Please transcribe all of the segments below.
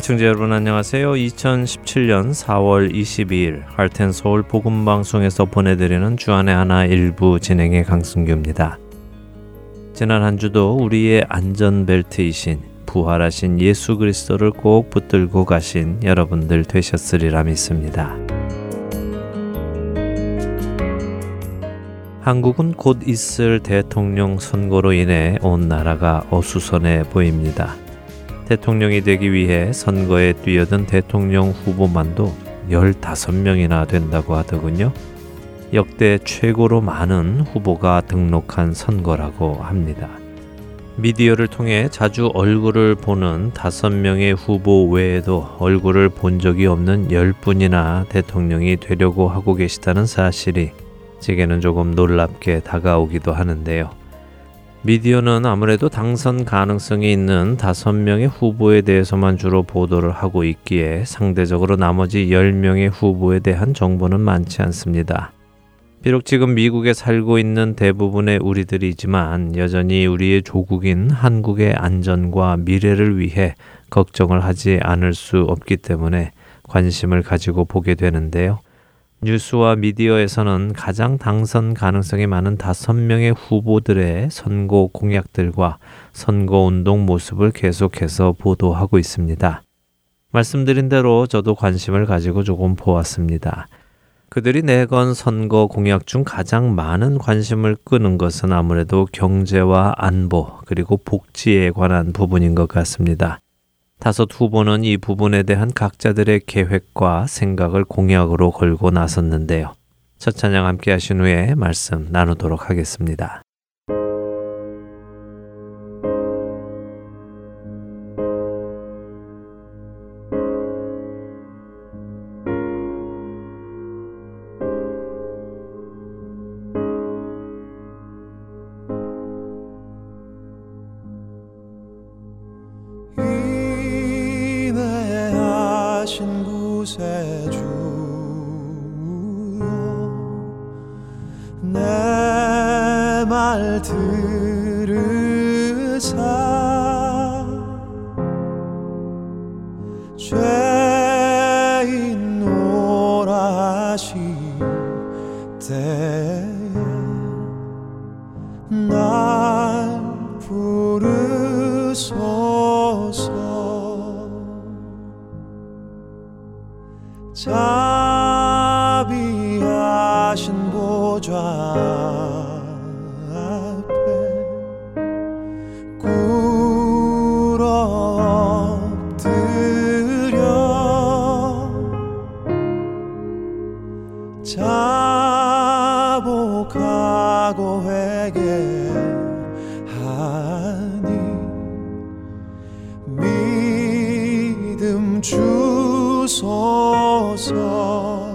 애청자 여러분 안녕하세요. 2017년 4월 22일 할텐 서울 복음 방송에서 보내드리는 주안의 하나 일부 진행의 강승규입니다. 지난 한 주도 우리의 안전벨트이신 부활하신 예수 그리스도를 꼭 붙들고 가신 여러분들 되셨으리라 믿습니다. 한국은 곧 있을 대통령 선거로 인해 온 나라가 어수선해 보입니다. 대통령이 되기 위해 선거에 뛰어든 대통령 후보만도 15명이나 된다고 하더군요. 역대 최고로 많은 후보가 등록한 선거라고 합니다. 미디어를 통해 자주 얼굴을 보는 다섯 명의 후보 외에도 얼굴을 본 적이 없는 10분이나 대통령이 되려고 하고 계시다는 사실이 제게는 조금 놀랍게 다가오기도 하는데요. 미디어는 아무래도 당선 가능성이 있는 다섯 명의 후보에 대해서만 주로 보도를 하고 있기에 상대적으로 나머지 10명의 후보에 대한 정보는 많지 않습니다. 비록 지금 미국에 살고 있는 대부분의 우리들이지만 여전히 우리의 조국인 한국의 안전과 미래를 위해 걱정을 하지 않을 수 없기 때문에 관심을 가지고 보게 되는데요. 뉴스와 미디어에서는 가장 당선 가능성이 많은 다섯 명의 후보들의 선거 공약들과 선거 운동 모습을 계속해서 보도하고 있습니다. 말씀드린 대로 저도 관심을 가지고 조금 보았습니다. 그들이 내건 선거 공약 중 가장 많은 관심을 끄는 것은 아무래도 경제와 안보 그리고 복지에 관한 부분인 것 같습니다. 다섯 후보는 이 부분에 대한 각자들의 계획과 생각을 공약으로 걸고 나섰는데요. 첫 찬양 함께 하신 후에 말씀 나누도록 하겠습니다. oh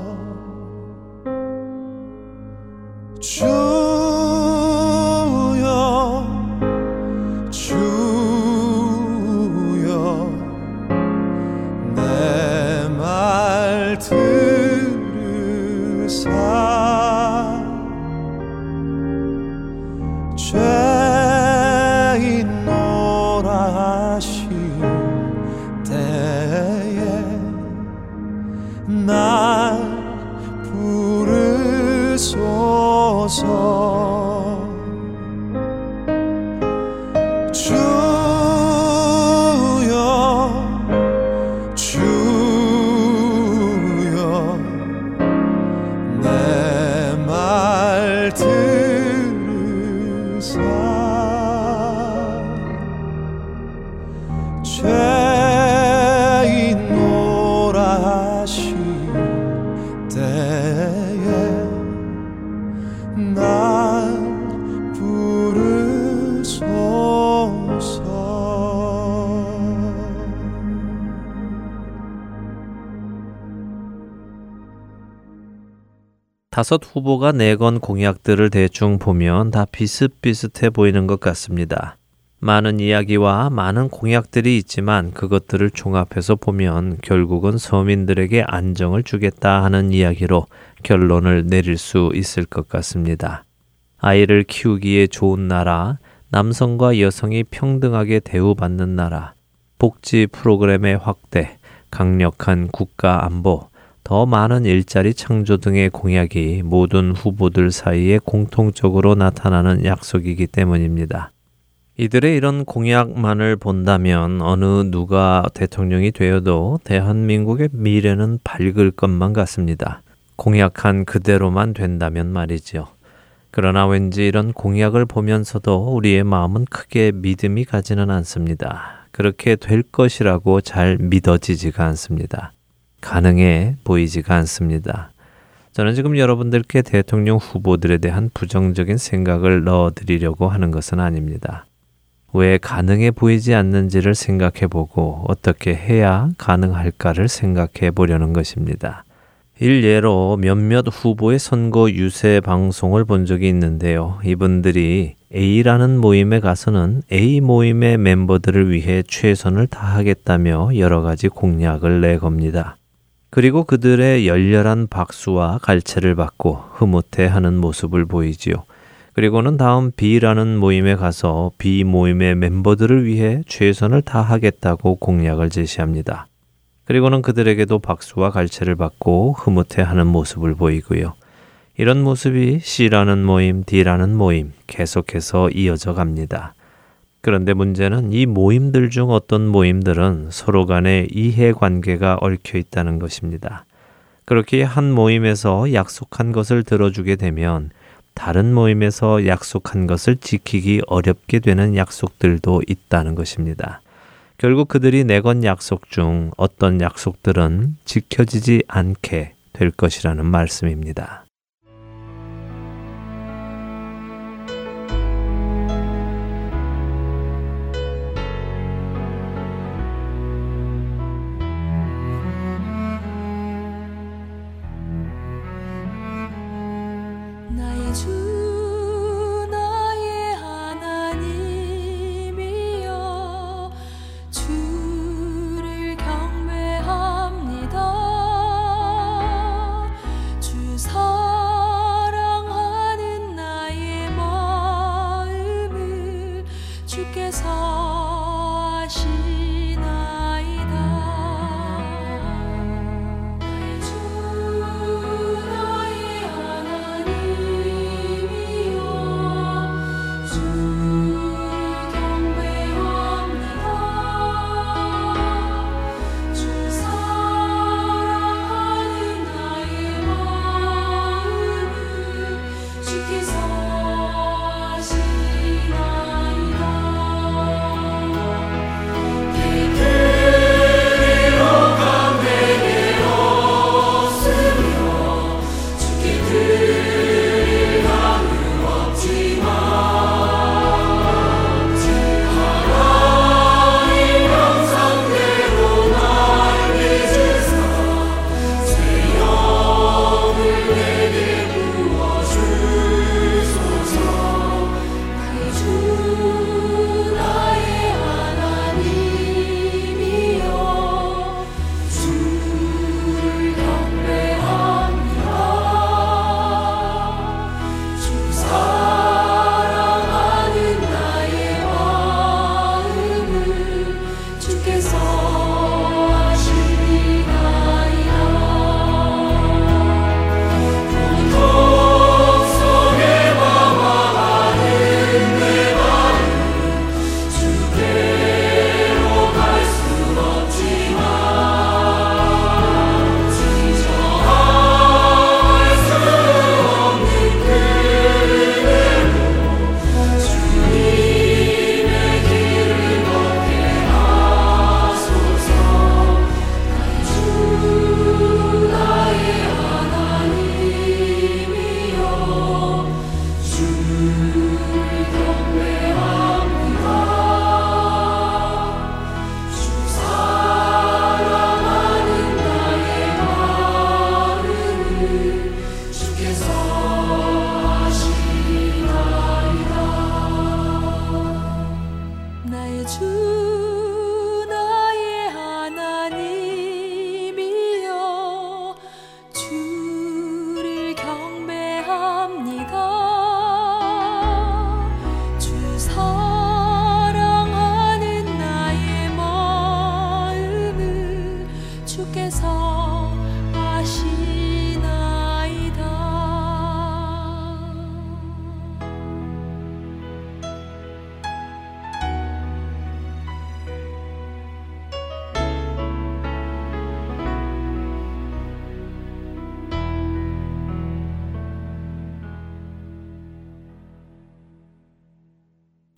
다섯 후보가 내건 공약들을 대충 보면 다 비슷비슷해 보이는 것 같습니다. 많은 이야기와 많은 공약들이 있지만 그것들을 종합해서 보면 결국은 서민들에게 안정을 주겠다 하는 이야기로 결론을 내릴 수 있을 것 같습니다. 아이를 키우기에 좋은 나라, 남성과 여성이 평등하게 대우받는 나라, 복지 프로그램의 확대, 강력한 국가 안보, 더 많은 일자리 창조 등의 공약이 모든 후보들 사이에 공통적으로 나타나는 약속이기 때문입니다. 이들의 이런 공약만을 본다면 어느 누가 대통령이 되어도 대한민국의 미래는 밝을 것만 같습니다. 공약한 그대로만 된다면 말이죠. 그러나 왠지 이런 공약을 보면서도 우리의 마음은 크게 믿음이 가지는 않습니다. 그렇게 될 것이라고 잘 믿어지지가 않습니다. 가능해 보이지가 않습니다. 저는 지금 여러분들께 대통령 후보들에 대한 부정적인 생각을 넣어드리려고 하는 것은 아닙니다. 왜 가능해 보이지 않는지를 생각해 보고 어떻게 해야 가능할까를 생각해 보려는 것입니다. 일예로 몇몇 후보의 선거 유세 방송을 본 적이 있는데요. 이분들이 A라는 모임에 가서는 A 모임의 멤버들을 위해 최선을 다하겠다며 여러 가지 공약을 내겁니다. 그리고 그들의 열렬한 박수와 갈채를 받고 흐뭇해 하는 모습을 보이지요. 그리고는 다음 B라는 모임에 가서 B 모임의 멤버들을 위해 최선을 다하겠다고 공약을 제시합니다. 그리고는 그들에게도 박수와 갈채를 받고 흐뭇해 하는 모습을 보이고요. 이런 모습이 C라는 모임, D라는 모임 계속해서 이어져 갑니다. 그런데 문제는 이 모임들 중 어떤 모임들은 서로 간의 이해관계가 얽혀 있다는 것입니다. 그렇게 한 모임에서 약속한 것을 들어주게 되면 다른 모임에서 약속한 것을 지키기 어렵게 되는 약속들도 있다는 것입니다. 결국 그들이 내건 약속 중 어떤 약속들은 지켜지지 않게 될 것이라는 말씀입니다.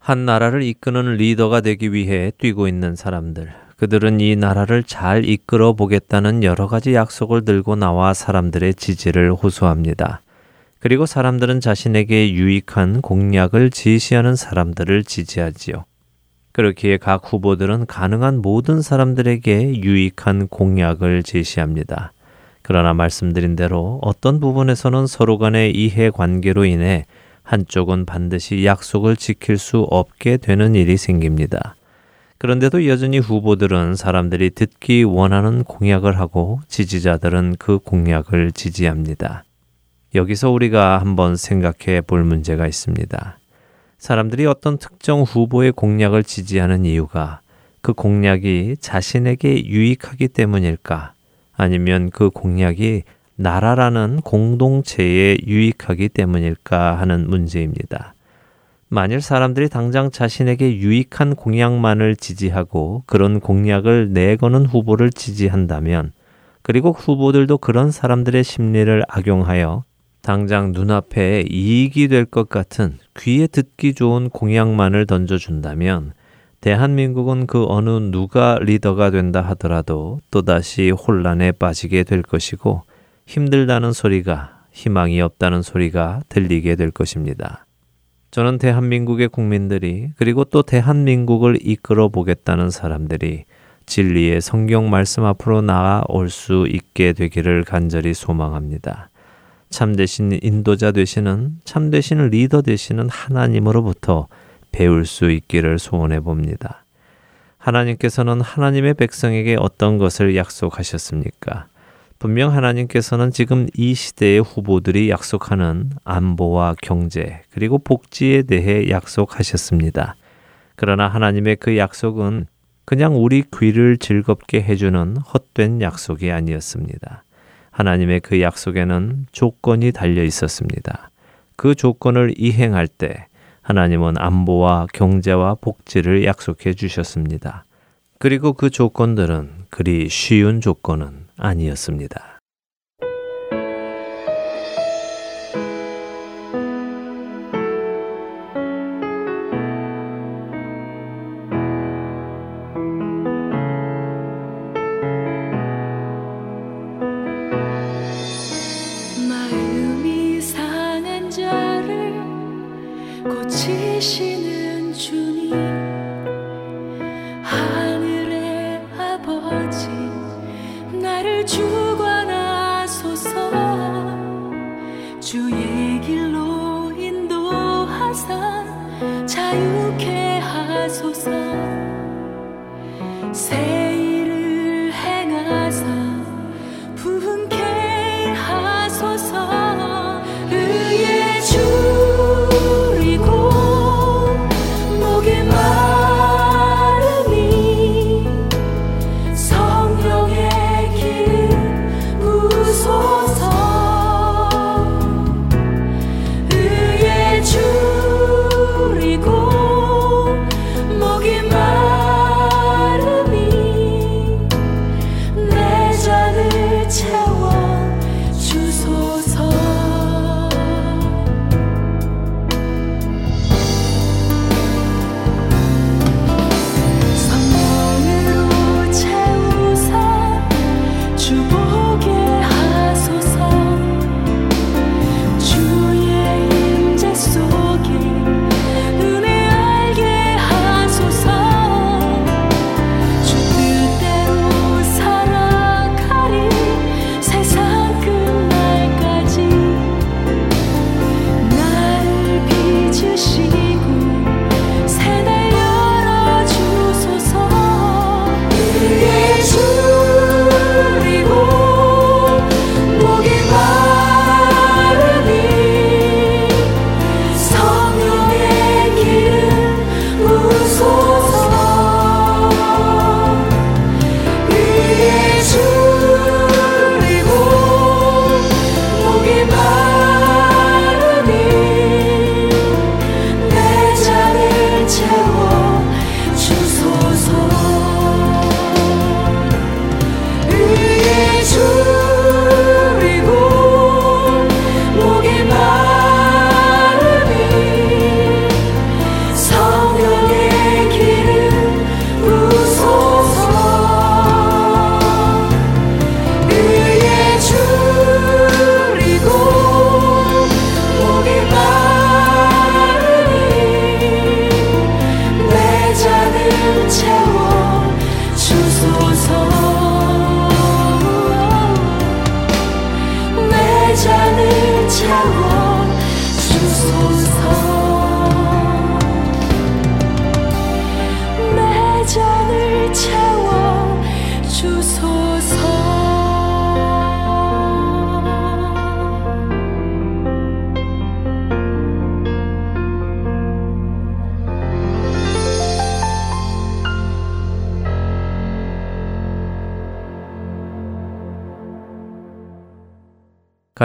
한 나라를 이끄는 리더가 되기 위해 뛰고 있는 사람들. 그들은 이 나라를 잘 이끌어 보겠다는 여러 가지 약속을 들고 나와 사람들의 지지를 호소합니다. 그리고 사람들은 자신에게 유익한 공약을 제시하는 사람들을 지지하지요. 그렇기에 각 후보들은 가능한 모든 사람들에게 유익한 공약을 제시합니다. 그러나 말씀드린 대로 어떤 부분에서는 서로 간의 이해 관계로 인해 한쪽은 반드시 약속을 지킬 수 없게 되는 일이 생깁니다. 그런데도 여전히 후보들은 사람들이 듣기 원하는 공약을 하고 지지자들은 그 공약을 지지합니다. 여기서 우리가 한번 생각해 볼 문제가 있습니다. 사람들이 어떤 특정 후보의 공약을 지지하는 이유가 그 공약이 자신에게 유익하기 때문일까? 아니면 그 공약이 나라라는 공동체에 유익하기 때문일까 하는 문제입니다. 만일 사람들이 당장 자신에게 유익한 공약만을 지지하고 그런 공약을 내거는 후보를 지지한다면 그리고 후보들도 그런 사람들의 심리를 악용하여 당장 눈앞에 이익이 될 것 같은 귀에 듣기 좋은 공약만을 던져준다면 대한민국은 그 어느 누가 리더가 된다 하더라도 또다시 혼란에 빠지게 될 것이고 힘들다는 소리가 희망이 없다는 소리가 들리게 될 것입니다. 저는 대한민국의 국민들이 그리고 또 대한민국을 이끌어 보겠다는 사람들이 진리의 성경 말씀 앞으로 나아올 수 있게 되기를 간절히 소망합니다. 참되신 인도자 되시는 참되신 리더 되시는 하나님으로부터 배울 수 있기를 소원해 봅니다. 하나님께서는 하나님의 백성에게 어떤 것을 약속하셨습니까? 분명 하나님께서는 지금 이 시대의 후보들이 약속하는 안보와 경제 그리고 복지에 대해 약속하셨습니다. 그러나 하나님의 그 약속은 그냥 우리 귀를 즐겁게 해주는 헛된 약속이 아니었습니다. 하나님의 그 약속에는 조건이 달려 있었습니다. 그 조건을 이행할 때 하나님은 안보와 경제와 복지를 약속해 주셨습니다. 그리고 그 조건들은 그리 쉬운 조건은 아니었습니다.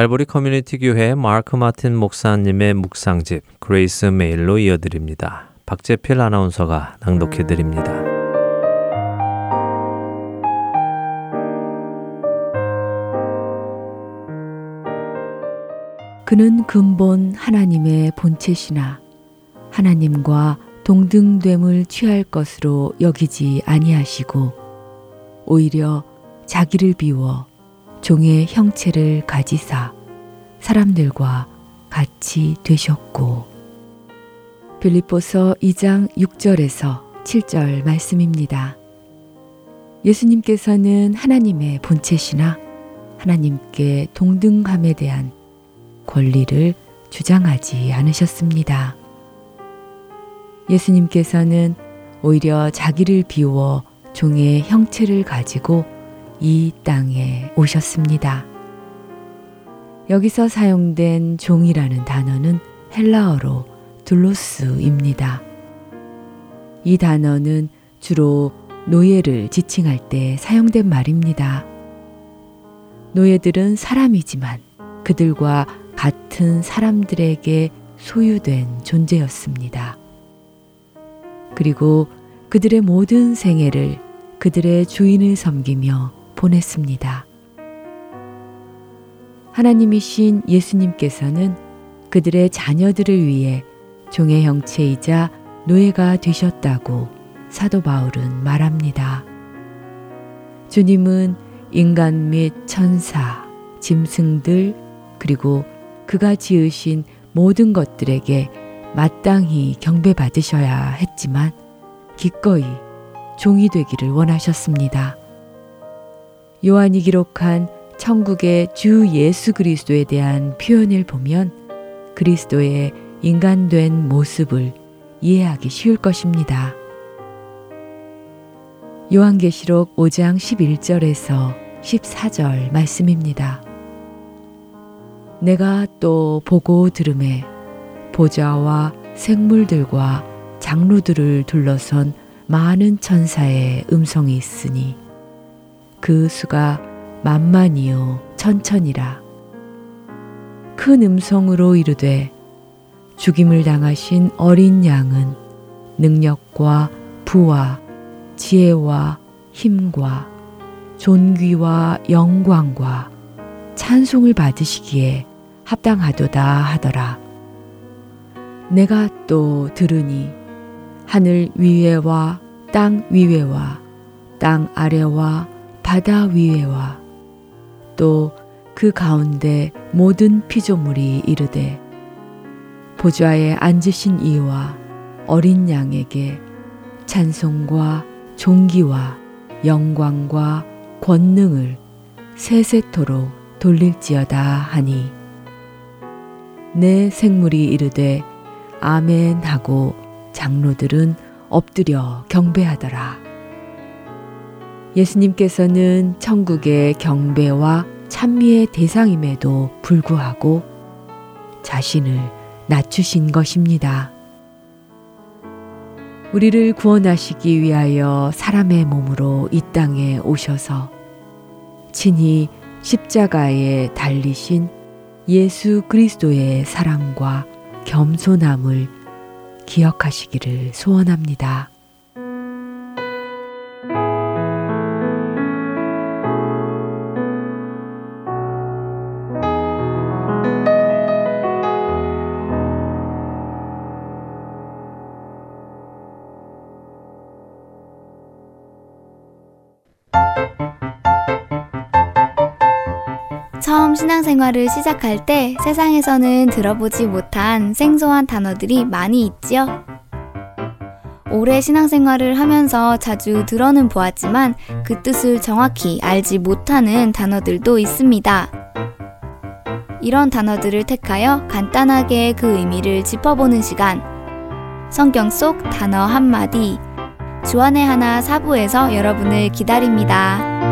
갈보리 커뮤니티 교회 마크 마틴 목사님의 묵상집 Grace Mail로 이어드립니다. 박재필 아나운서가 낭독해 드립니다. 그는 근본 하나님의 본체시나 하나님과 동등됨을 취할 것으로 여기지 아니하시고 오히려 자기를 비워 종의 형체를 가지사 사람들과 같이 되셨고 빌립보서 2장 6절에서 7절 말씀입니다. 예수님께서는 하나님의 본체시나 하나님께 동등함에 대한 권리를 주장하지 않으셨습니다. 예수님께서는 오히려 자기를 비워 종의 형체를 가지고 이 땅에 오셨습니다. 여기서 사용된 종이라는 단어는 헬라어로 둘로스입니다. 이 단어는 주로 노예를 지칭할 때 사용된 말입니다. 노예들은 사람이지만 그들과 같은 사람들에게 소유된 존재였습니다. 그리고 그들의 모든 생애를 그들의 주인을 섬기며 보냈습니다. 하나님이신 예수님께서는 그들의 자녀들을 위해 종의 형체이자 노예가 되셨다고 사도 바울은 말합니다. 주님은 인간 및 천사, 짐승들, 그리고 그가 지으신 모든 것들에게 마땅히 경배받으셔야 했지만 기꺼이 종이 되기를 원하셨습니다. 요한이 기록한 천국의 주 예수 그리스도에 대한 표현을 보면 그리스도의 인간된 모습을 이해하기 쉬울 것입니다. 요한계시록 5장 11절에서 14절 말씀입니다. 내가 또 보고 들음에 보좌와 생물들과 장루들을 둘러선 많은 천사의 음성이 있으니 그 수가 만만이요 천천이라 큰 음성으로 이르되 죽임을 당하신 어린 양은 능력과 부와 지혜와 힘과 존귀와 영광과 찬송을 받으시기에 합당하도다 하더라. 내가 또 들으니 하늘 위에와 땅 위에와 땅 아래와 바다 위에와 또 그 가운데 모든 피조물이 이르되 보좌에 앉으신 이와 어린 양에게 찬송과 존귀와 영광과 권능을 세세토록 돌릴지어다 하니 내 생물이 이르되 아멘 하고 장로들은 엎드려 경배하더라. 예수님께서는 천국의 경배와 찬미의 대상임에도 불구하고 자신을 낮추신 것입니다. 우리를 구원하시기 위하여 사람의 몸으로 이 땅에 오셔서 친히 십자가에 달리신 예수 그리스도의 사랑과 겸손함을 기억하시기를 소원합니다. 신앙생활을 시작할 때 세상에서는 들어보지 못한 생소한 단어들이 많이 있지요. 오래 신앙생활을 하면서 자주 들어는 보았지만 그 뜻을 정확히 알지 못하는 단어들도 있습니다. 이런 단어들을 택하여 간단하게 그 의미를 짚어보는 시간. 성경 속 단어 한마디. 주안의 하나 사부에서 여러분을 기다립니다.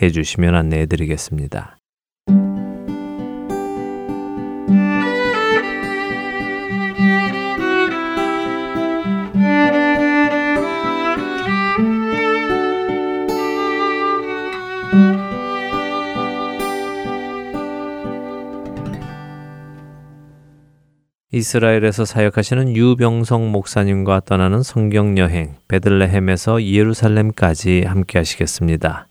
해 주시면 안내해 드리겠습니다. 이스라엘에서 사역하시는 유병성 목사님과 떠나는 성경 여행 베들레헴에서 예루살렘까지 함께 하시겠습니다.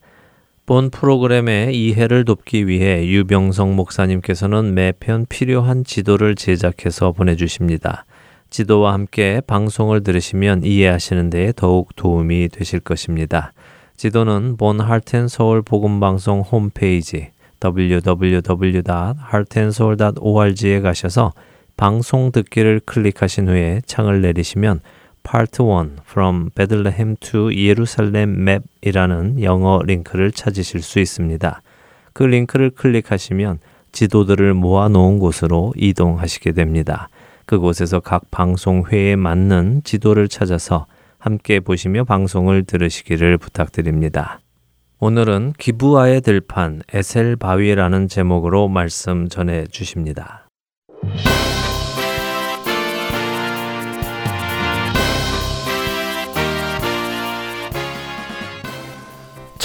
본 프로그램의 이해를 돕기 위해 유병성 목사님께서는 매편 필요한 지도를 제작해서 보내주십니다. 지도와 함께 방송을 들으시면 이해하시는 데에 더욱 도움이 되실 것입니다. 지도는 본 하트앤서울 복음 방송 홈페이지 www.heartandsoul.org에 가셔서 방송 듣기를 클릭하신 후에 창을 내리시면 Part 1 From Bethlehem to Jerusalem Map이라는 영어 링크를 찾으실 수 있습니다. 그 링크를 클릭하시면 지도들을 모아 놓은 곳으로 이동하시게 됩니다. 그곳에서 각 방송회에 맞는 지도를 찾아서 함께 보시며 방송을 들으시기를 부탁드립니다. 오늘은 기부아의 들판 에셀 바위라는 제목으로 말씀 전해 주십니다.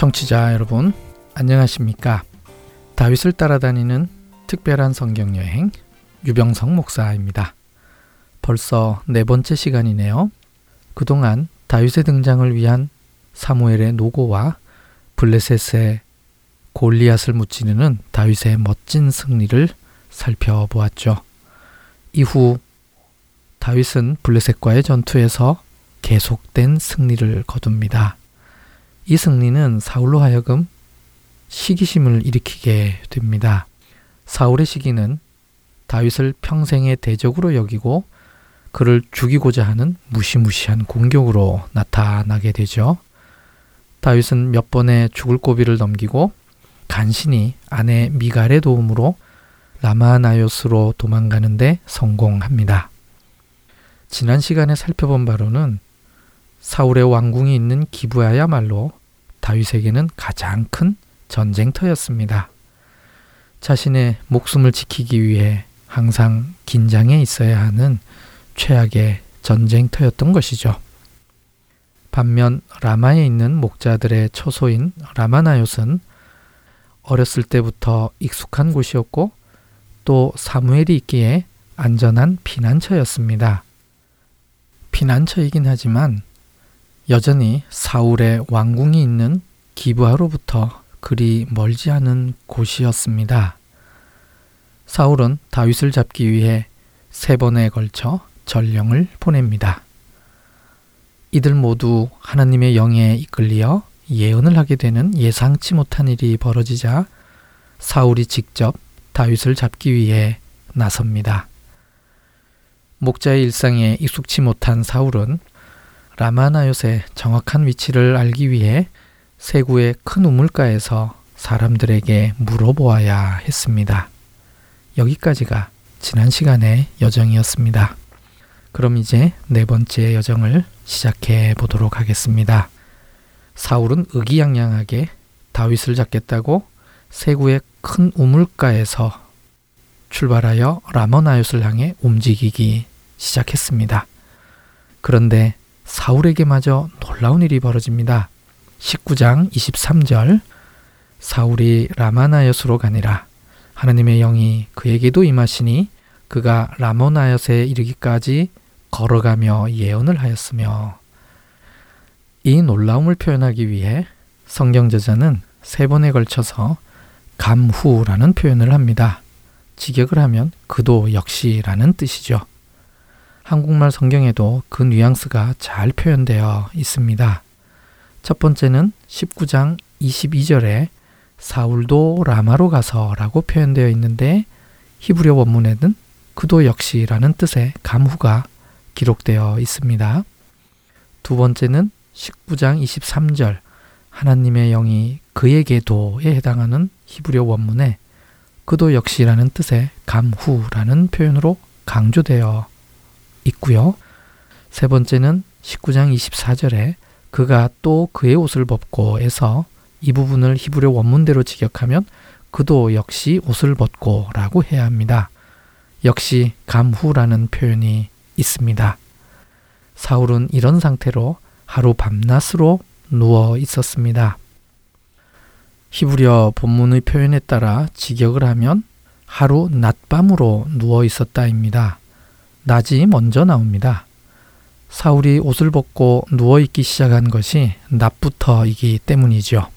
청취자 여러분, 안녕하십니까? 다윗을 따라다니는 특별한 성경 여행 유병성 목사입니다. 벌써 네 번째 시간이네요. 그동안 다윗의 등장을 위한 사무엘의 노고와 블레셋의 골리앗을 무찌르는 다윗의 멋진 승리를 살펴보았죠. 이후 다윗은 블레셋과의 전투에서 계속된 승리를 거둡니다. 이 승리는 사울로 하여금 시기심을 일으키게 됩니다. 사울의 시기는 다윗을 평생의 대적으로 여기고 그를 죽이고자 하는 무시무시한 공격으로 나타나게 되죠. 다윗은 몇 번의 죽을 고비를 넘기고 간신히 아내 미갈의 도움으로 라마나요스로 도망가는데 성공합니다. 지난 시간에 살펴본 바로는 사울의 왕궁이 있는 기부야야말로 다윗에게는 가장 큰 전쟁터였습니다. 자신의 목숨을 지키기 위해 항상 긴장해 있어야 하는 최악의 전쟁터였던 것이죠. 반면 라마에 있는 목자들의 처소인 라마나요스는 어렸을 때부터 익숙한 곳이었고 또 사무엘이 있기에 안전한 피난처였습니다. 피난처이긴 하지만 여전히 사울의 왕궁이 있는 기부하로부터 그리 멀지 않은 곳이었습니다. 사울은 다윗을 잡기 위해 세 번에 걸쳐 전령을 보냅니다. 이들 모두 하나님의 영에 이끌리어 예언을 하게 되는 예상치 못한 일이 벌어지자 사울이 직접 다윗을 잡기 위해 나섭니다. 목자의 일상에 익숙치 못한 사울은 라마나요의 정확한 위치를 알기 위해 세구의 큰 우물가에서 사람들에게 물어보아야 했습니다. 여기까지가 지난 시간의 여정이었습니다. 그럼 이제 네 번째 여정을 시작해 보도록 하겠습니다. 사울은 의기양양하게 다윗을 잡겠다고 세구의 큰 우물가에서 출발하여 라머나옅을 향해 움직이기 시작했습니다. 그런데 사울에게마저 놀라운 일이 벌어집니다. 19장 23절 사울이 라마나옅으로 가니라 하나님의 영이 그에게도 임하시니 그가 라모나옅에 이르기까지 걸어가며 예언을 하였으며 이 놀라움을 표현하기 위해 성경 저자는 세 번에 걸쳐서 감후라는 표현을 합니다. 직역을 하면 그도 역시라는 뜻이죠. 한국말 성경에도 그 뉘앙스가 잘 표현되어 있습니다. 첫 번째는 19장 22절에 사울도 라마로 가서 라고 표현되어 있는데 히브리어 원문에는 그도 역시라는 뜻의 감후가 기록되어 있습니다. 두 번째는 19장 23절 하나님의 영이 그에게도에 해당하는 히브리어 원문에 그도 역시라는 뜻의 감후라는 표현으로 강조되어 있고요. 세 번째는 19장 24절에 그가 또 그의 옷을 벗고에서 이 부분을 히브리어 원문대로 직역하면 그도 역시 옷을 벗고 라고 해야 합니다. 역시 감후라는 표현이 있습니다. 사울은 이런 상태로 하루 밤낮으로 누워 있었습니다. 히브리어 본문의 표현에 따라 직역을 하면 하루 낮밤으로 누워 있었다입니다. 낮이 먼저 나옵니다. 사울이 옷을 벗고 누워 있기 시작한 것이 낮부터이기 때문이죠.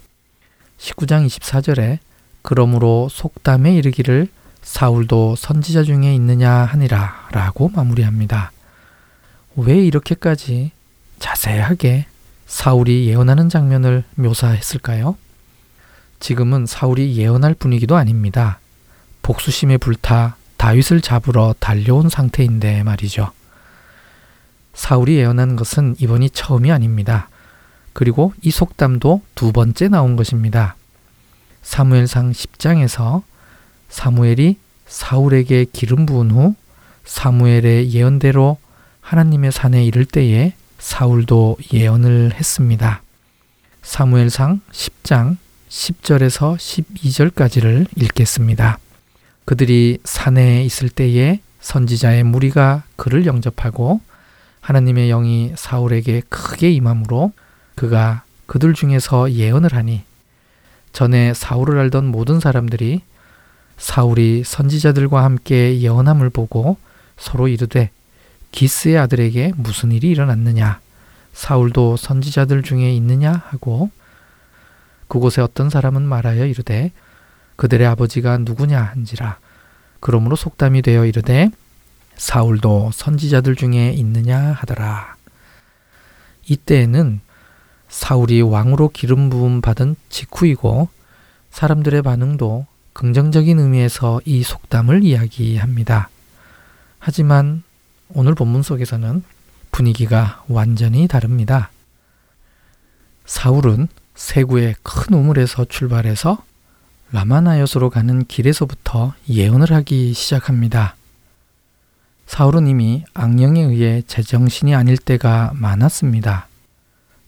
19장 24절에 그러므로 속담에 이르기를 사울도 선지자 중에 있느냐 하니라 라고 마무리합니다. 왜 이렇게까지 자세하게 사울이 예언하는 장면을 묘사했을까요? 지금은 사울이 예언할 분위기도 아닙니다. 복수심에 불타 다윗을 잡으러 달려온 상태인데 말이죠. 사울이 예언한 것은 이번이 처음이 아닙니다. 그리고 이 속담도 두 번째 나온 것입니다. 사무엘상 10장에서 사무엘이 사울에게 기름 부은 후 사무엘의 예언대로 하나님의 산에 이를 때에 사울도 예언을 했습니다. 사무엘상 10장 10절에서 12절까지를 읽겠습니다. 그들이 산에 있을 때에 선지자의 무리가 그를 영접하고 하나님의 영이 사울에게 크게 임함으로 그가 그들 중에서 예언을 하니 전에 사울을 알던 모든 사람들이 사울이 선지자들과 함께 예언함을 보고 서로 이르되 기스의 아들에게 무슨 일이 일어났느냐? 사울도 선지자들 중에 있느냐? 하고 그곳에 어떤 사람은 말하여 이르되 그들의 아버지가 누구냐 한지라 그러므로 속담이 되어 이르되 사울도 선지자들 중에 있느냐 하더라 이때에는 사울이 왕으로 기름 부음 받은 직후이고 사람들의 반응도 긍정적인 의미에서 이 속담을 이야기합니다. 하지만 오늘 본문 속에서는 분위기가 완전히 다릅니다. 사울은 세구의 큰 우물에서 출발해서 라마나요스로 가는 길에서부터 예언을 하기 시작합니다. 사울은 이미 악령에 의해 제정신이 아닐 때가 많았습니다.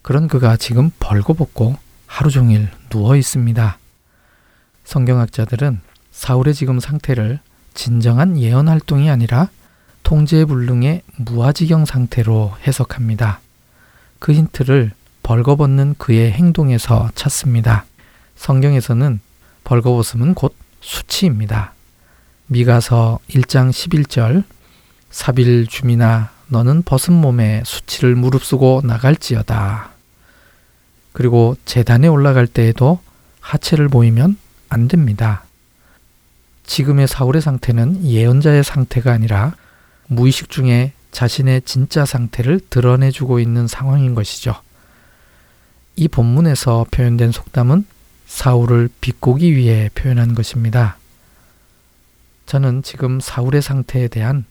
그런 그가 지금 벌거벗고 하루 종일 누워 있습니다. 성경학자들은 사울의 지금 상태를 진정한 예언 활동이 아니라 통제 불능의 무아지경 상태로 해석합니다. 그 힌트를 벌거벗는 그의 행동에서 찾습니다. 성경에서는 벌거벗음은 곧 수치입니다. 미가서 1장 11절 사빌 주민아 너는 벗은 몸에 수치를 무릅쓰고 나갈지어다. 그리고 재단에 올라갈 때에도 하체를 보이면 안 됩니다. 지금의 사울의 상태는 예언자의 상태가 아니라 무의식 중에 자신의 진짜 상태를 드러내주고 있는 상황인 것이죠. 이 본문에서 표현된 속담은 사울을 비꼬기 위해 표현한 것입니다. 저는 지금 사울의 상태에 대한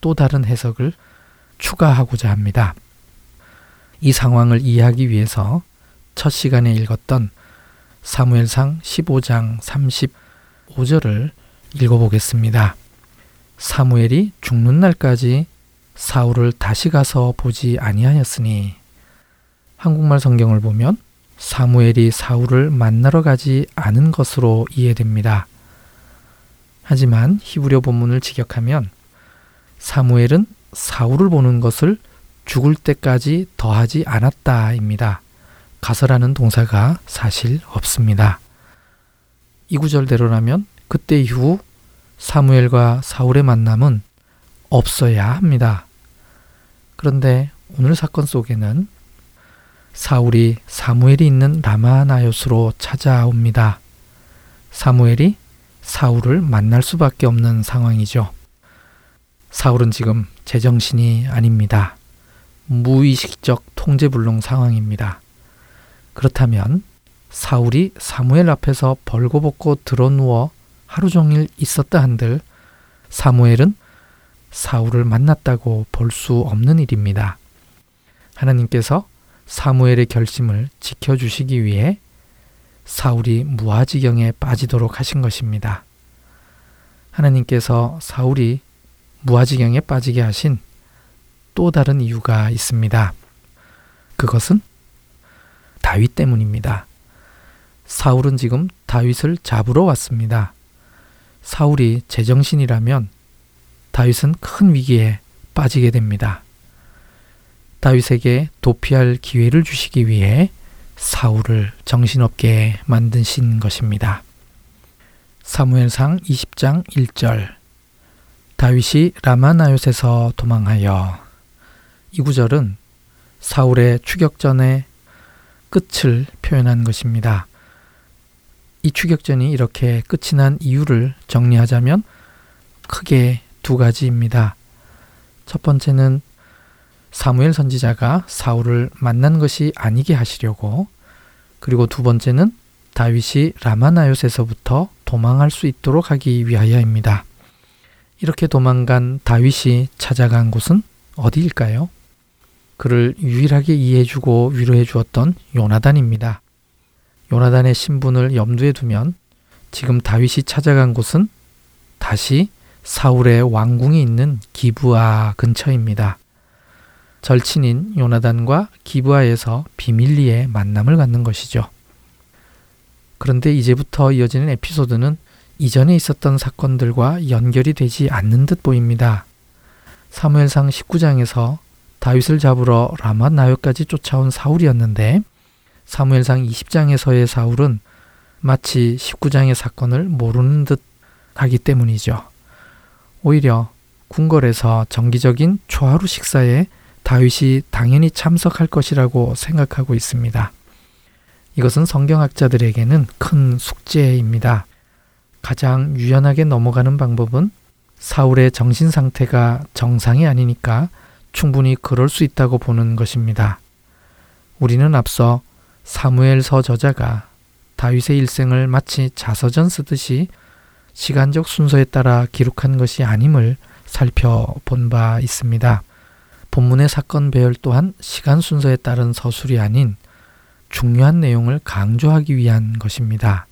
또 다른 해석을 추가하고자 합니다. 이 상황을 이해하기 위해서 첫 시간에 읽었던 사무엘상 15장 35절을 읽어보겠습니다. 사무엘이 죽는 날까지 사울을 다시 가서 보지 아니하였으니 한국말 성경을 보면 사무엘이 사울을 만나러 가지 않은 것으로 이해됩니다. 하지만 히브리어 본문을 직역하면 사무엘은 사울을 보는 것을 죽을 때까지 더하지 않았다입니다. 가서라는 동사가 사실 없습니다. 이 구절대로라면 그때 이후 사무엘과 사울의 만남은 없어야 합니다. 그런데 오늘 사건 속에는 사울이 사무엘이 있는 라마나요스로 찾아옵니다. 사무엘이 사울을 만날 수밖에 없는 상황이죠. 사울은 지금 제정신이 아닙니다. 무의식적 통제불능 상황입니다. 그렇다면 사울이 사무엘 앞에서 벌거벗고 드러누워 하루 종일 있었다 한들 사무엘은 사울을 만났다고 볼 수 없는 일입니다. 하나님께서 사무엘의 결심을 지켜주시기 위해 사울이 무아지경에 빠지도록 하신 것입니다. 하나님께서 사울이 무아지경에 빠지게 하신 또 다른 이유가 있습니다. 그것은 다윗 때문입니다. 사울은 지금 다윗을 잡으러 왔습니다. 사울이 제정신이라면 다윗은 큰 위기에 빠지게 됩니다. 다윗에게 도피할 기회를 주시기 위해 사울을 정신없게 만드신 것입니다. 사무엘상 20장 1절 다윗이 라마나요에서 도망하여 이 구절은 사울의 추격전의 끝을 표현한 것입니다. 이 추격전이 이렇게 끝이 난 이유를 정리하자면 크게 두 가지입니다. 첫 번째는 사무엘 선지자가 사울을 만난 것이 아니게 하시려고 그리고 두 번째는 다윗이 라마나요에서부터 도망할 수 있도록 하기 위하여입니다. 이렇게 도망간 다윗이 찾아간 곳은 어디일까요? 그를 유일하게 이해해주고 위로해 주었던 요나단입니다. 요나단의 신분을 염두에 두면 지금 다윗이 찾아간 곳은 다시 사울의 왕궁이 있는 기부아 근처입니다. 절친인 요나단과 기부아에서 비밀리에 만남을 갖는 것이죠. 그런데 이제부터 이어지는 에피소드는 이전에 있었던 사건들과 연결이 되지 않는 듯 보입니다. 사무엘상 19장에서 다윗을 잡으러 라마 나요까지 쫓아온 사울이었는데 사무엘상 20장에서의 사울은 마치 19장의 사건을 모르는 듯 하기 때문이죠. 오히려 궁궐에서 정기적인 초하루 식사에 다윗이 당연히 참석할 것이라고 생각하고 있습니다. 이것은 성경학자들에게는 큰 숙제입니다. 가장 유연하게 넘어가는 방법은 사울의 정신 상태가 정상이 아니니까 충분히 그럴 수 있다고 보는 것입니다. 우리는 앞서 사무엘서 저자가 다윗의 일생을 마치 자서전 쓰듯이 시간적 순서에 따라 기록한 것이 아님을 살펴본 바 있습니다. 본문의 사건 배열 또한 시간 순서에 따른 서술이 아닌 중요한 내용을 강조하기 위한 것입니다.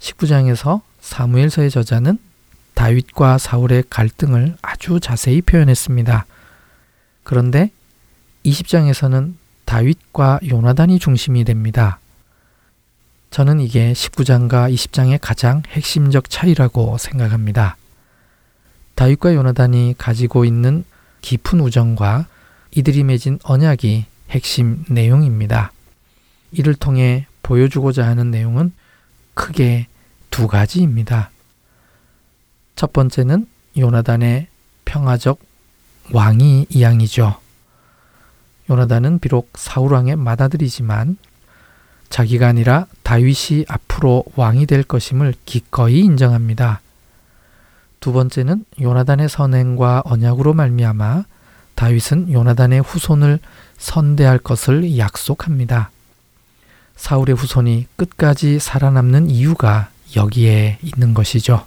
19장에서 사무엘서의 저자는 다윗과 사울의 갈등을 아주 자세히 표현했습니다. 그런데 20장에서는 다윗과 요나단이 중심이 됩니다. 저는 이게 19장과 20장의 가장 핵심적 차이라고 생각합니다. 다윗과 요나단이 가지고 있는 깊은 우정과 이들이 맺은 언약이 핵심 내용입니다. 이를 통해 보여주고자 하는 내용은 크게 두 가지입니다. 첫 번째는 요나단의 평화적 왕이 이양이죠. 요나단은 비록 사울왕의 맏아들이지만 자기가 아니라 다윗이 앞으로 왕이 될 것임을 기꺼이 인정합니다. 두 번째는 요나단의 선행과 언약으로 말미암아 다윗은 요나단의 후손을 선대할 것을 약속합니다. 사울의 후손이 끝까지 살아남는 이유가 여기에 있는 것이죠.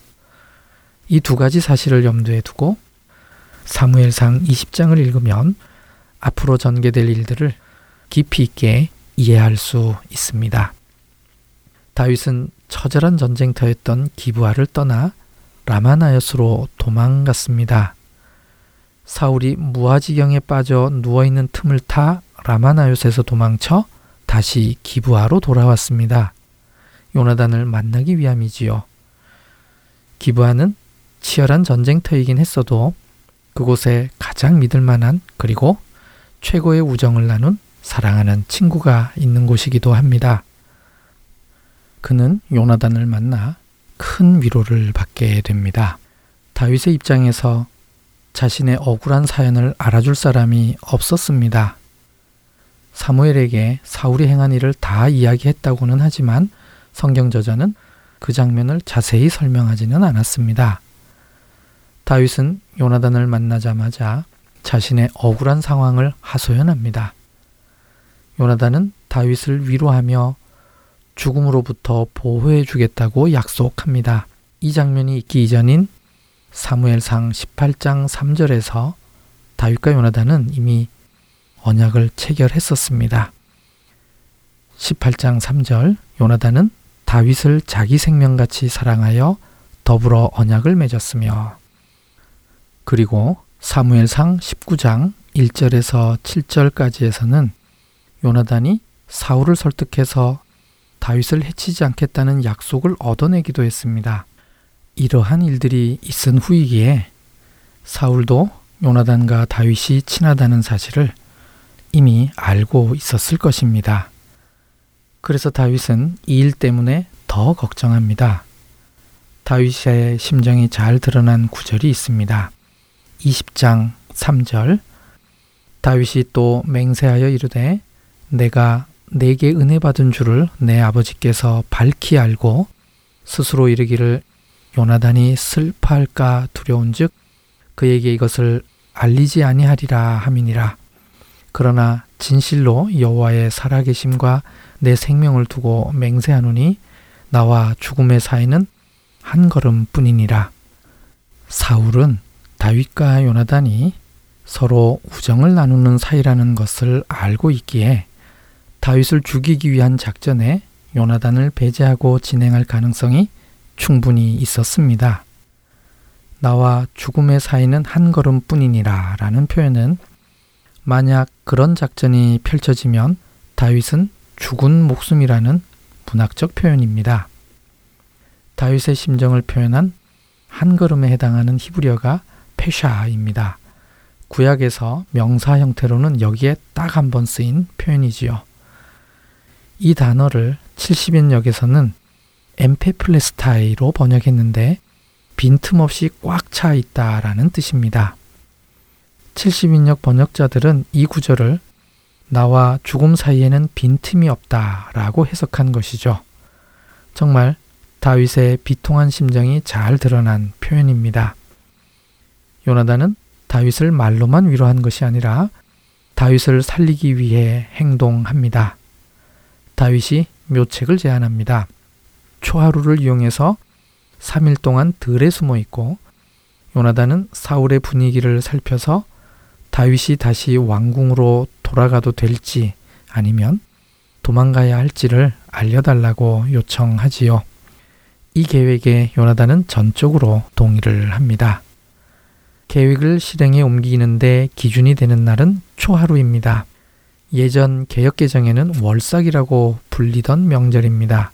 이 두 가지 사실을 염두에 두고 사무엘상 20장을 읽으면 앞으로 전개될 일들을 깊이 있게 이해할 수 있습니다. 다윗은 처절한 전쟁터였던 기부아를 떠나 라마나였으로 도망갔습니다. 사울이 무아지경에 빠져 누워있는 틈을 타 라마나요스에서 도망쳐 다시 기부아로 돌아왔습니다. 요나단을 만나기 위함이지요. 기부아는 치열한 전쟁터이긴 했어도 그곳에 가장 믿을 만한 그리고 최고의 우정을 나눈 사랑하는 친구가 있는 곳이기도 합니다. 그는 요나단을 만나 큰 위로를 받게 됩니다. 다윗의 입장에서 자신의 억울한 사연을 알아줄 사람이 없었습니다. 사무엘에게 사울이 행한 일을 다 이야기했다고는 하지만 성경 저자는 그 장면을 자세히 설명하지는 않았습니다. 다윗은 요나단을 만나자마자 자신의 억울한 상황을 하소연합니다. 요나단은 다윗을 위로하며 죽음으로부터 보호해 주겠다고 약속합니다. 이 장면이 있기 이전인 사무엘상 18장 3절에서 다윗과 요나단은 이미 언약을 체결했었습니다. 18장 3절 요나단은 다윗을 자기 생명같이 사랑하여 더불어 언약을 맺었으며 그리고 사무엘상 19장 1절에서 7절까지에서는 요나단이 사울을 설득해서 다윗을 해치지 않겠다는 약속을 얻어내기도 했습니다. 이러한 일들이 있은 후이기에 사울도 요나단과 다윗이 친하다는 사실을 이미 알고 있었을 것입니다. 그래서 다윗은 이 일 때문에 더 걱정합니다. 다윗의 심정이 잘 드러난 구절이 있습니다. 20장 3절 다윗이 또 맹세하여 이르되 내가 내게 은혜 받은 줄을 내 아버지께서 밝히 알고 스스로 이르기를 요나단이 슬퍼할까 두려운즉 그에게 이것을 알리지 아니하리라 함이니라. 그러나 진실로 여호와의 살아계심과 내 생명을 두고 맹세하노니 나와 죽음의 사이는 한 걸음뿐이니라. 사울은 다윗과 요나단이 서로 우정을 나누는 사이라는 것을 알고 있기에 다윗을 죽이기 위한 작전에 요나단을 배제하고 진행할 가능성이 충분히 있었습니다. 나와 죽음의 사이는 한 걸음 뿐이니라 라는 표현은 만약 그런 작전이 펼쳐지면 다윗은 죽은 목숨이라는 문학적 표현입니다. 다윗의 심정을 표현한 한 걸음에 해당하는 히브리어가 페샤입니다. 구약에서 명사 형태로는 여기에 딱 한 번 쓰인 표현이지요. 이 단어를 70인역에서는 엠페플레스타이로 번역했는데 빈틈없이 꽉 차 있다라는 뜻입니다. 70인역 번역자들은 이 구절을 나와 죽음 사이에는 빈틈이 없다라고 해석한 것이죠. 정말 다윗의 비통한 심정이 잘 드러난 표현입니다. 요나단은 다윗을 말로만 위로한 것이 아니라 다윗을 살리기 위해 행동합니다. 다윗이 묘책을 제안합니다. 초하루를 이용해서 3일 동안 들에 숨어 있고 요나단은 사울의 분위기를 살펴서 다윗이 다시 왕궁으로 돌아가도 될지 아니면 도망가야 할지를 알려달라고 요청하지요. 이 계획에 요나단은 전적으로 동의를 합니다. 계획을 실행에 옮기는데 기준이 되는 날은 초하루입니다. 예전 개혁 개정에는 월삭이라고 불리던 명절입니다.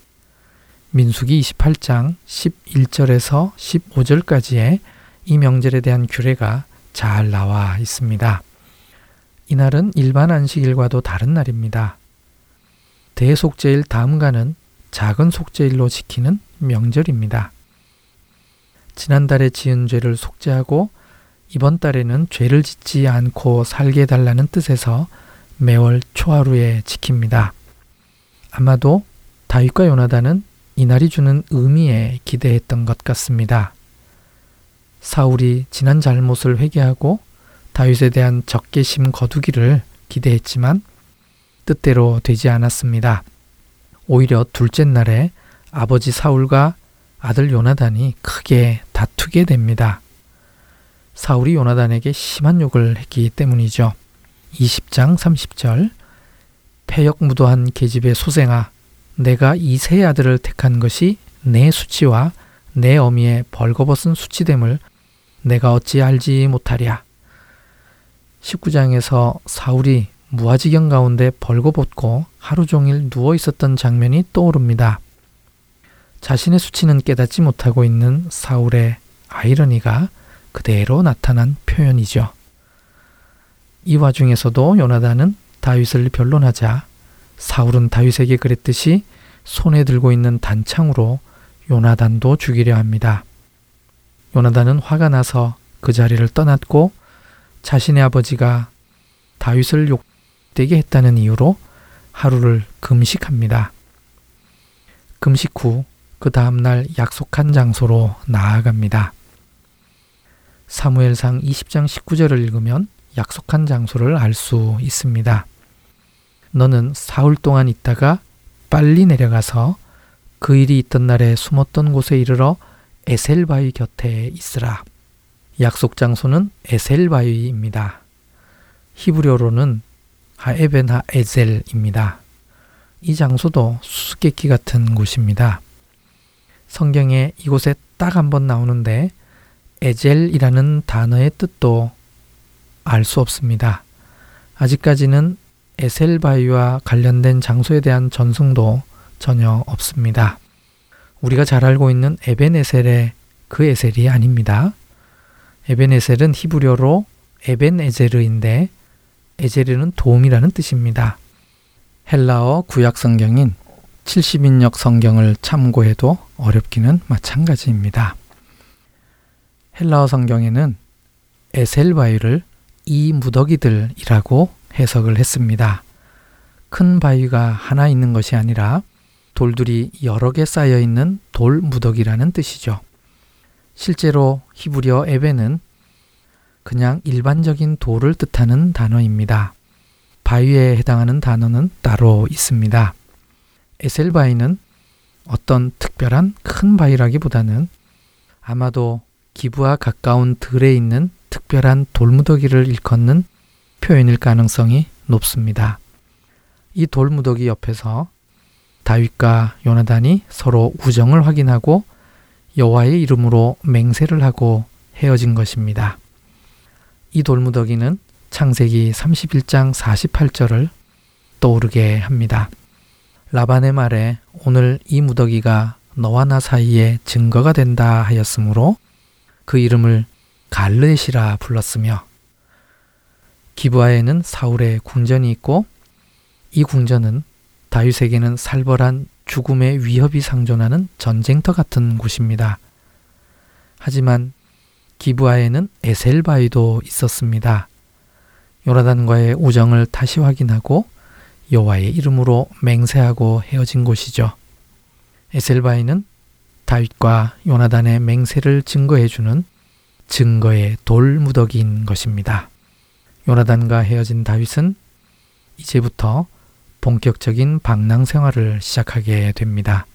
민수기 28장 11절에서 15절까지의 이 명절에 대한 규례가 잘 나와 있습니다. 이날은 일반 안식일과도 다른 날입니다. 대속제일 다음가는 작은 속죄일로 지키는 명절입니다. 지난달에 지은 죄를 속죄하고 이번 달에는 죄를 짓지 않고 살게 해달라는 뜻에서 매월 초하루에 지킵니다. 아마도 다윗과 요나단은 이날이 주는 의미에 기대했던 것 같습니다. 사울이 지난 잘못을 회개하고 다윗에 대한 적개심 거두기를 기대했지만 뜻대로 되지 않았습니다. 오히려 둘째 날에 아버지 사울과 아들 요나단이 크게 다투게 됩니다. 사울이 요나단에게 심한 욕을 했기 때문이죠. 20장 30절 폐역무도한 계집의 소생아 내가 이 세 아들을 택한 것이 내 수치와 내 어미의 벌거벗은 수치됨을 내가 어찌 알지 못하랴. 19장에서 사울이 무아지경 가운데 벌거벗고 하루 종일 누워 있었던 장면이 떠오릅니다. 자신의 수치는 깨닫지 못하고 있는 사울의 아이러니가 그대로 나타난 표현이죠. 이 와중에서도 요나단은 다윗을 변론하자 사울은 다윗에게 그랬듯이 손에 들고 있는 단창으로 요나단도 죽이려 합니다. 요나단은 화가 나서 그 자리를 떠났고 자신의 아버지가 다윗을 욕되게 했다는 이유로 하루를 금식합니다. 금식 후 그 다음날 약속한 장소로 나아갑니다. 사무엘상 20장 19절을 읽으면 약속한 장소를 알 수 있습니다. 너는 사흘 동안 있다가 빨리 내려가서 그 일이 있던 날에 숨었던 곳에 이르러 에셀바위 곁에 있으라. 약속 장소는 에셀바위입니다. 히브리어로는 하에벤 하에젤입니다. 이 장소도 수수께끼 같은 곳입니다. 성경에 이곳에 딱 한 번 나오는데 에젤이라는 단어의 뜻도 알 수 없습니다. 아직까지는 에셀바위와 관련된 장소에 대한 전승도 전혀 없습니다. 우리가 잘 알고 있는 에벤에셀의 그 에셀이 아닙니다. 에벤에셀은 히브리어로 에벤에제르인데 에제르는 도움이라는 뜻입니다. 헬라어 구약 성경인 70인역 성경을 참고해도 어렵기는 마찬가지입니다. 헬라어 성경에는 에셀바위를 이 무더기들이라고 해석을 했습니다. 큰 바위가 하나 있는 것이 아니라 돌들이 여러 개 쌓여 있는 돌 무더기라는 뜻이죠. 실제로 히브리어 에베는 그냥 일반적인 돌을 뜻하는 단어입니다. 바위에 해당하는 단어는 따로 있습니다. 에셀바위는 어떤 특별한 큰 바위라기보다는 아마도 기부와 가까운 들에 있는 특별한 돌무더기를 일컫는 표현일 가능성이 높습니다. 이 돌무더기 옆에서 다윗과 요나단이 서로 우정을 확인하고 여호와의 이름으로 맹세를 하고 헤어진 것입니다. 이 돌무더기는 창세기 31장 48절을 떠오르게 합니다. 라반의 말에 오늘 이 무더기가 너와 나 사이에 증거가 된다 하였으므로 그 이름을 갈르엣이라 불렀으며 기부아에는 사울의 궁전이 있고 이 궁전은 다윗에게는 살벌한 죽음의 위협이 상존하는 전쟁터 같은 곳입니다. 하지만 기부아에는 에셀바위도 있었습니다. 요나단과의 우정을 다시 확인하고 여호와의 이름으로 맹세하고 헤어진 곳이죠. 에셀바위는 다윗과 요나단의 맹세를 증거해 주는 증거의 돌무더기인 것입니다. 요나단과 헤어진 다윗은 이제부터 본격적인 방랑 생활을 시작하게 됩니다.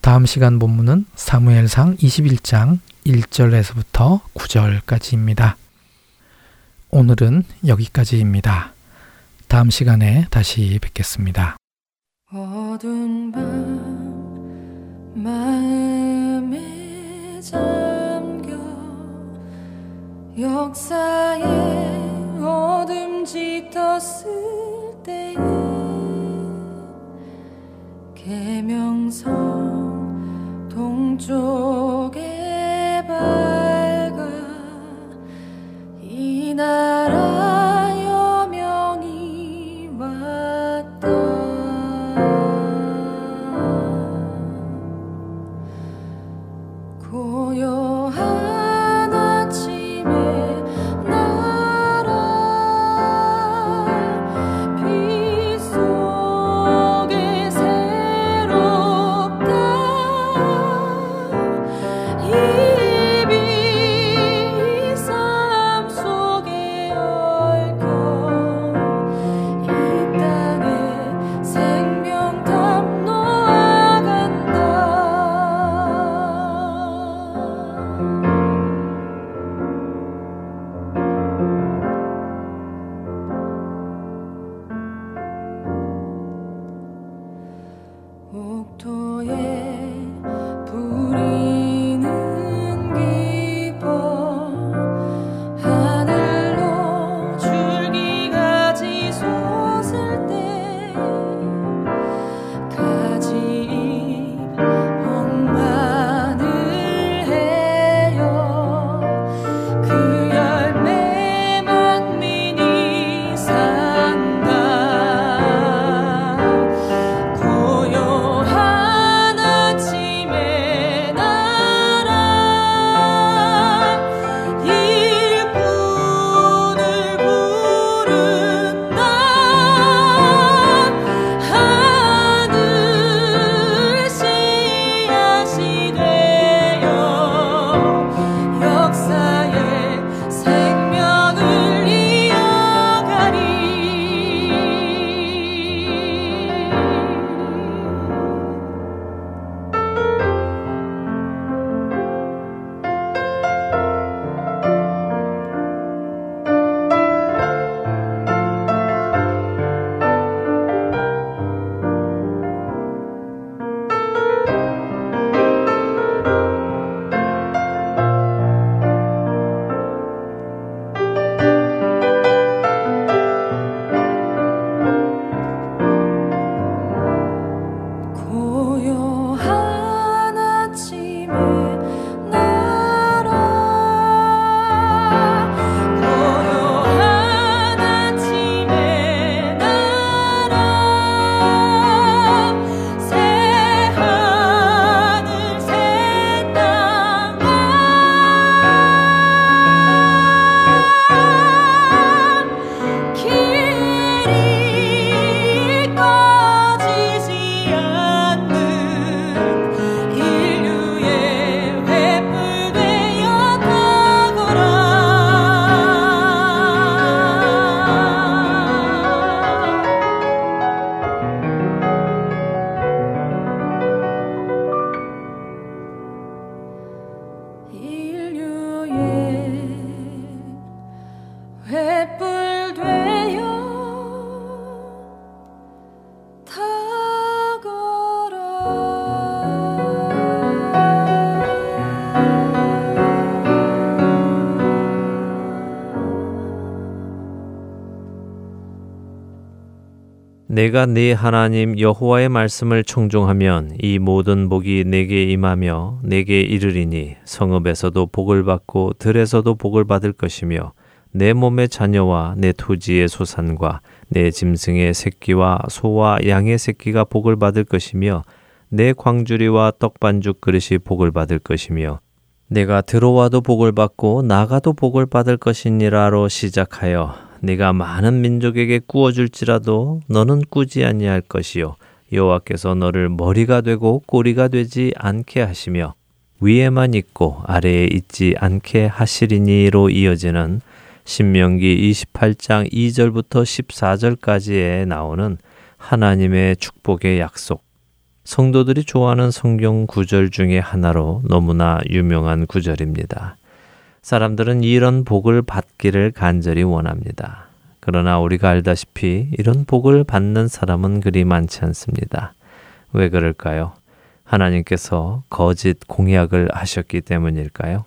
다음 시간 본문은 사무엘상 21장 1절에서부터 9절까지입니다. 오늘은 여기까지입니다. 다음 시간에 다시 뵙겠습니다. 어두운 밤 마음에 잠겨 역사에 어둠 짙었을 때에 계명성 동쪽 내가 네 하나님 여호와의 말씀을 청종하면 이 모든 복이 내게 임하며 내게 이르리니 성읍에서도 복을 받고 들에서도 복을 받을 것이며 내 몸의 자녀와 내 토지의 소산과 내 짐승의 새끼와 소와 양의 새끼가 복을 받을 것이며 내 광주리와 떡반죽 그릇이 복을 받을 것이며 내가 들어와도 복을 받고 나가도 복을 받을 것이니라로 시작하여 네가 많은 민족에게 꾸어 줄지라도 너는 꾸지 아니할 것이요 여호와께서 너를 머리가 되고 꼬리가 되지 않게 하시며 위에만 있고 아래에 있지 않게 하시리니로 이어지는 신명기 28장 2절부터 14절까지에 나오는 하나님의 축복의 약속. 성도들이 좋아하는 성경 구절 중의 하나로 너무나 유명한 구절입니다. 사람들은 이런 복을 받기를 간절히 원합니다. 그러나 우리가 알다시피 이런 복을 받는 사람은 그리 많지 않습니다. 왜 그럴까요? 하나님께서 거짓 공약을 하셨기 때문일까요?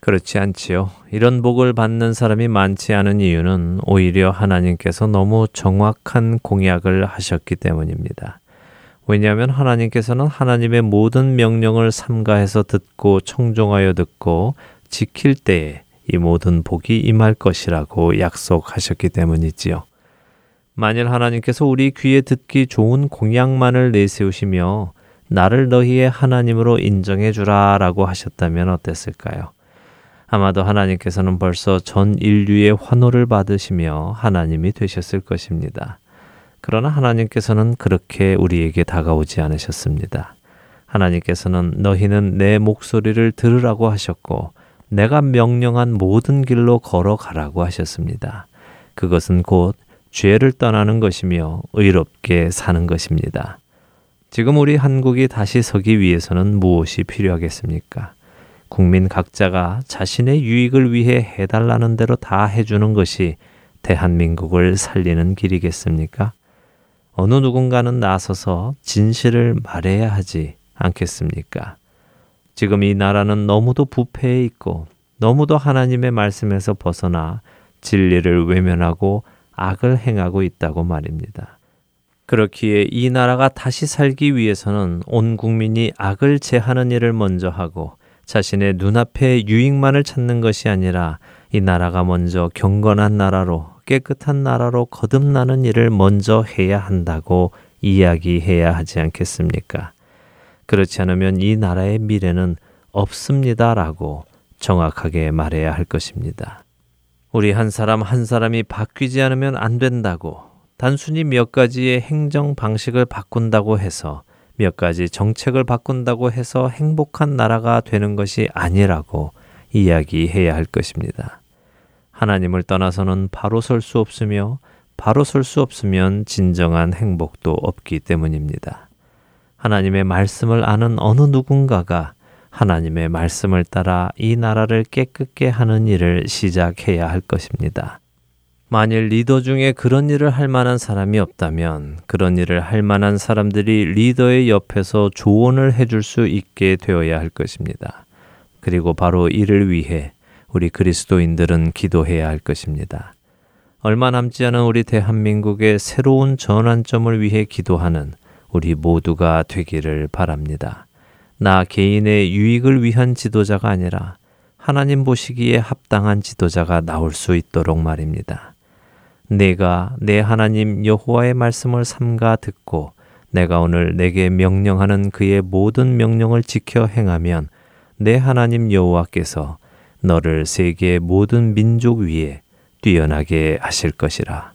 그렇지 않지요. 이런 복을 받는 사람이 많지 않은 이유는 오히려 하나님께서 너무 정확한 공약을 하셨기 때문입니다. 왜냐하면 하나님께서는 하나님의 모든 명령을 삼가해서 듣고 청종하여 듣고 지킬 때에 이 모든 복이 임할 것이라고 약속하셨기 때문이지요. 만일 하나님께서 우리 귀에 듣기 좋은 공약만을 내세우시며 나를 너희의 하나님으로 인정해 주라 라고 하셨다면 어땠을까요? 아마도 하나님께서는 벌써 전 인류의 환호를 받으시며 하나님이 되셨을 것입니다. 그러나 하나님께서는 그렇게 우리에게 다가오지 않으셨습니다. 하나님께서는 너희는 내 목소리를 들으라고 하셨고 내가 명령한 모든 길로 걸어가라고 하셨습니다. 그것은 곧 죄를 떠나는 것이며 의롭게 사는 것입니다. 지금 우리 한국이 다시 서기 위해서는 무엇이 필요하겠습니까? 국민 각자가 자신의 유익을 위해 해달라는 대로 다 해주는 것이 대한민국을 살리는 길이겠습니까? 어느 누군가는 나서서 진실을 말해야 하지 않겠습니까? 지금 이 나라는 너무도 부패해 있고 너무도 하나님의 말씀에서 벗어나 진리를 외면하고 악을 행하고 있다고 말입니다. 그렇기에 이 나라가 다시 살기 위해서는 온 국민이 악을 제하는 일을 먼저 하고 자신의 눈앞의 유익만을 찾는 것이 아니라 이 나라가 먼저 경건한 나라로 깨끗한 나라로 거듭나는 일을 먼저 해야 한다고 이야기해야 하지 않겠습니까? 그렇지 않으면 이 나라의 미래는 없습니다라고 정확하게 말해야 할 것입니다. 우리 한 사람 한 사람이 바뀌지 않으면 안 된다고 단순히 몇 가지의 행정 방식을 바꾼다고 해서 몇 가지 정책을 바꾼다고 해서 행복한 나라가 되는 것이 아니라고 이야기해야 할 것입니다. 하나님을 떠나서는 바로 설 수 없으며 바로 설 수 없으면 진정한 행복도 없기 때문입니다. 하나님의 말씀을 아는 어느 누군가가 하나님의 말씀을 따라 이 나라를 깨끗게 하는 일을 시작해야 할 것입니다. 만일 리더 중에 그런 일을 할 만한 사람이 없다면 그런 일을 할 만한 사람들이 리더의 옆에서 조언을 해줄 수 있게 되어야 할 것입니다. 그리고 바로 이를 위해 우리 그리스도인들은 기도해야 할 것입니다. 얼마 남지 않은 우리 대한민국의 새로운 전환점을 위해 기도하는 우리 모두가 되기를 바랍니다. 나 개인의 유익을 위한 지도자가 아니라 하나님 보시기에 합당한 지도자가 나올 수 있도록 말입니다. 내가 내 하나님 여호와의 말씀을 삼가 듣고 내가 오늘 내게 명령하는 그의 모든 명령을 지켜 행하면 내 하나님 여호와께서 너를 세계 모든 민족 위에 뛰어나게 하실 것이라.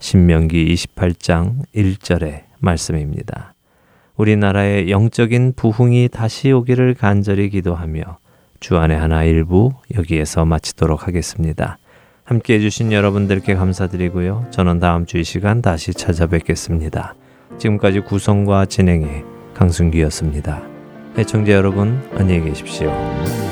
신명기 28장 1절의 말씀입니다. 우리나라의 영적인 부흥이 다시 오기를 간절히 기도하며 주안의 하나 일부 여기에서 마치도록 하겠습니다. 함께 해주신 여러분들께 감사드리고요. 저는 다음 주 이 시간 다시 찾아뵙겠습니다. 지금까지 구성과 진행의 강순기였습니다. 애청자 여러분, 안녕히 계십시오.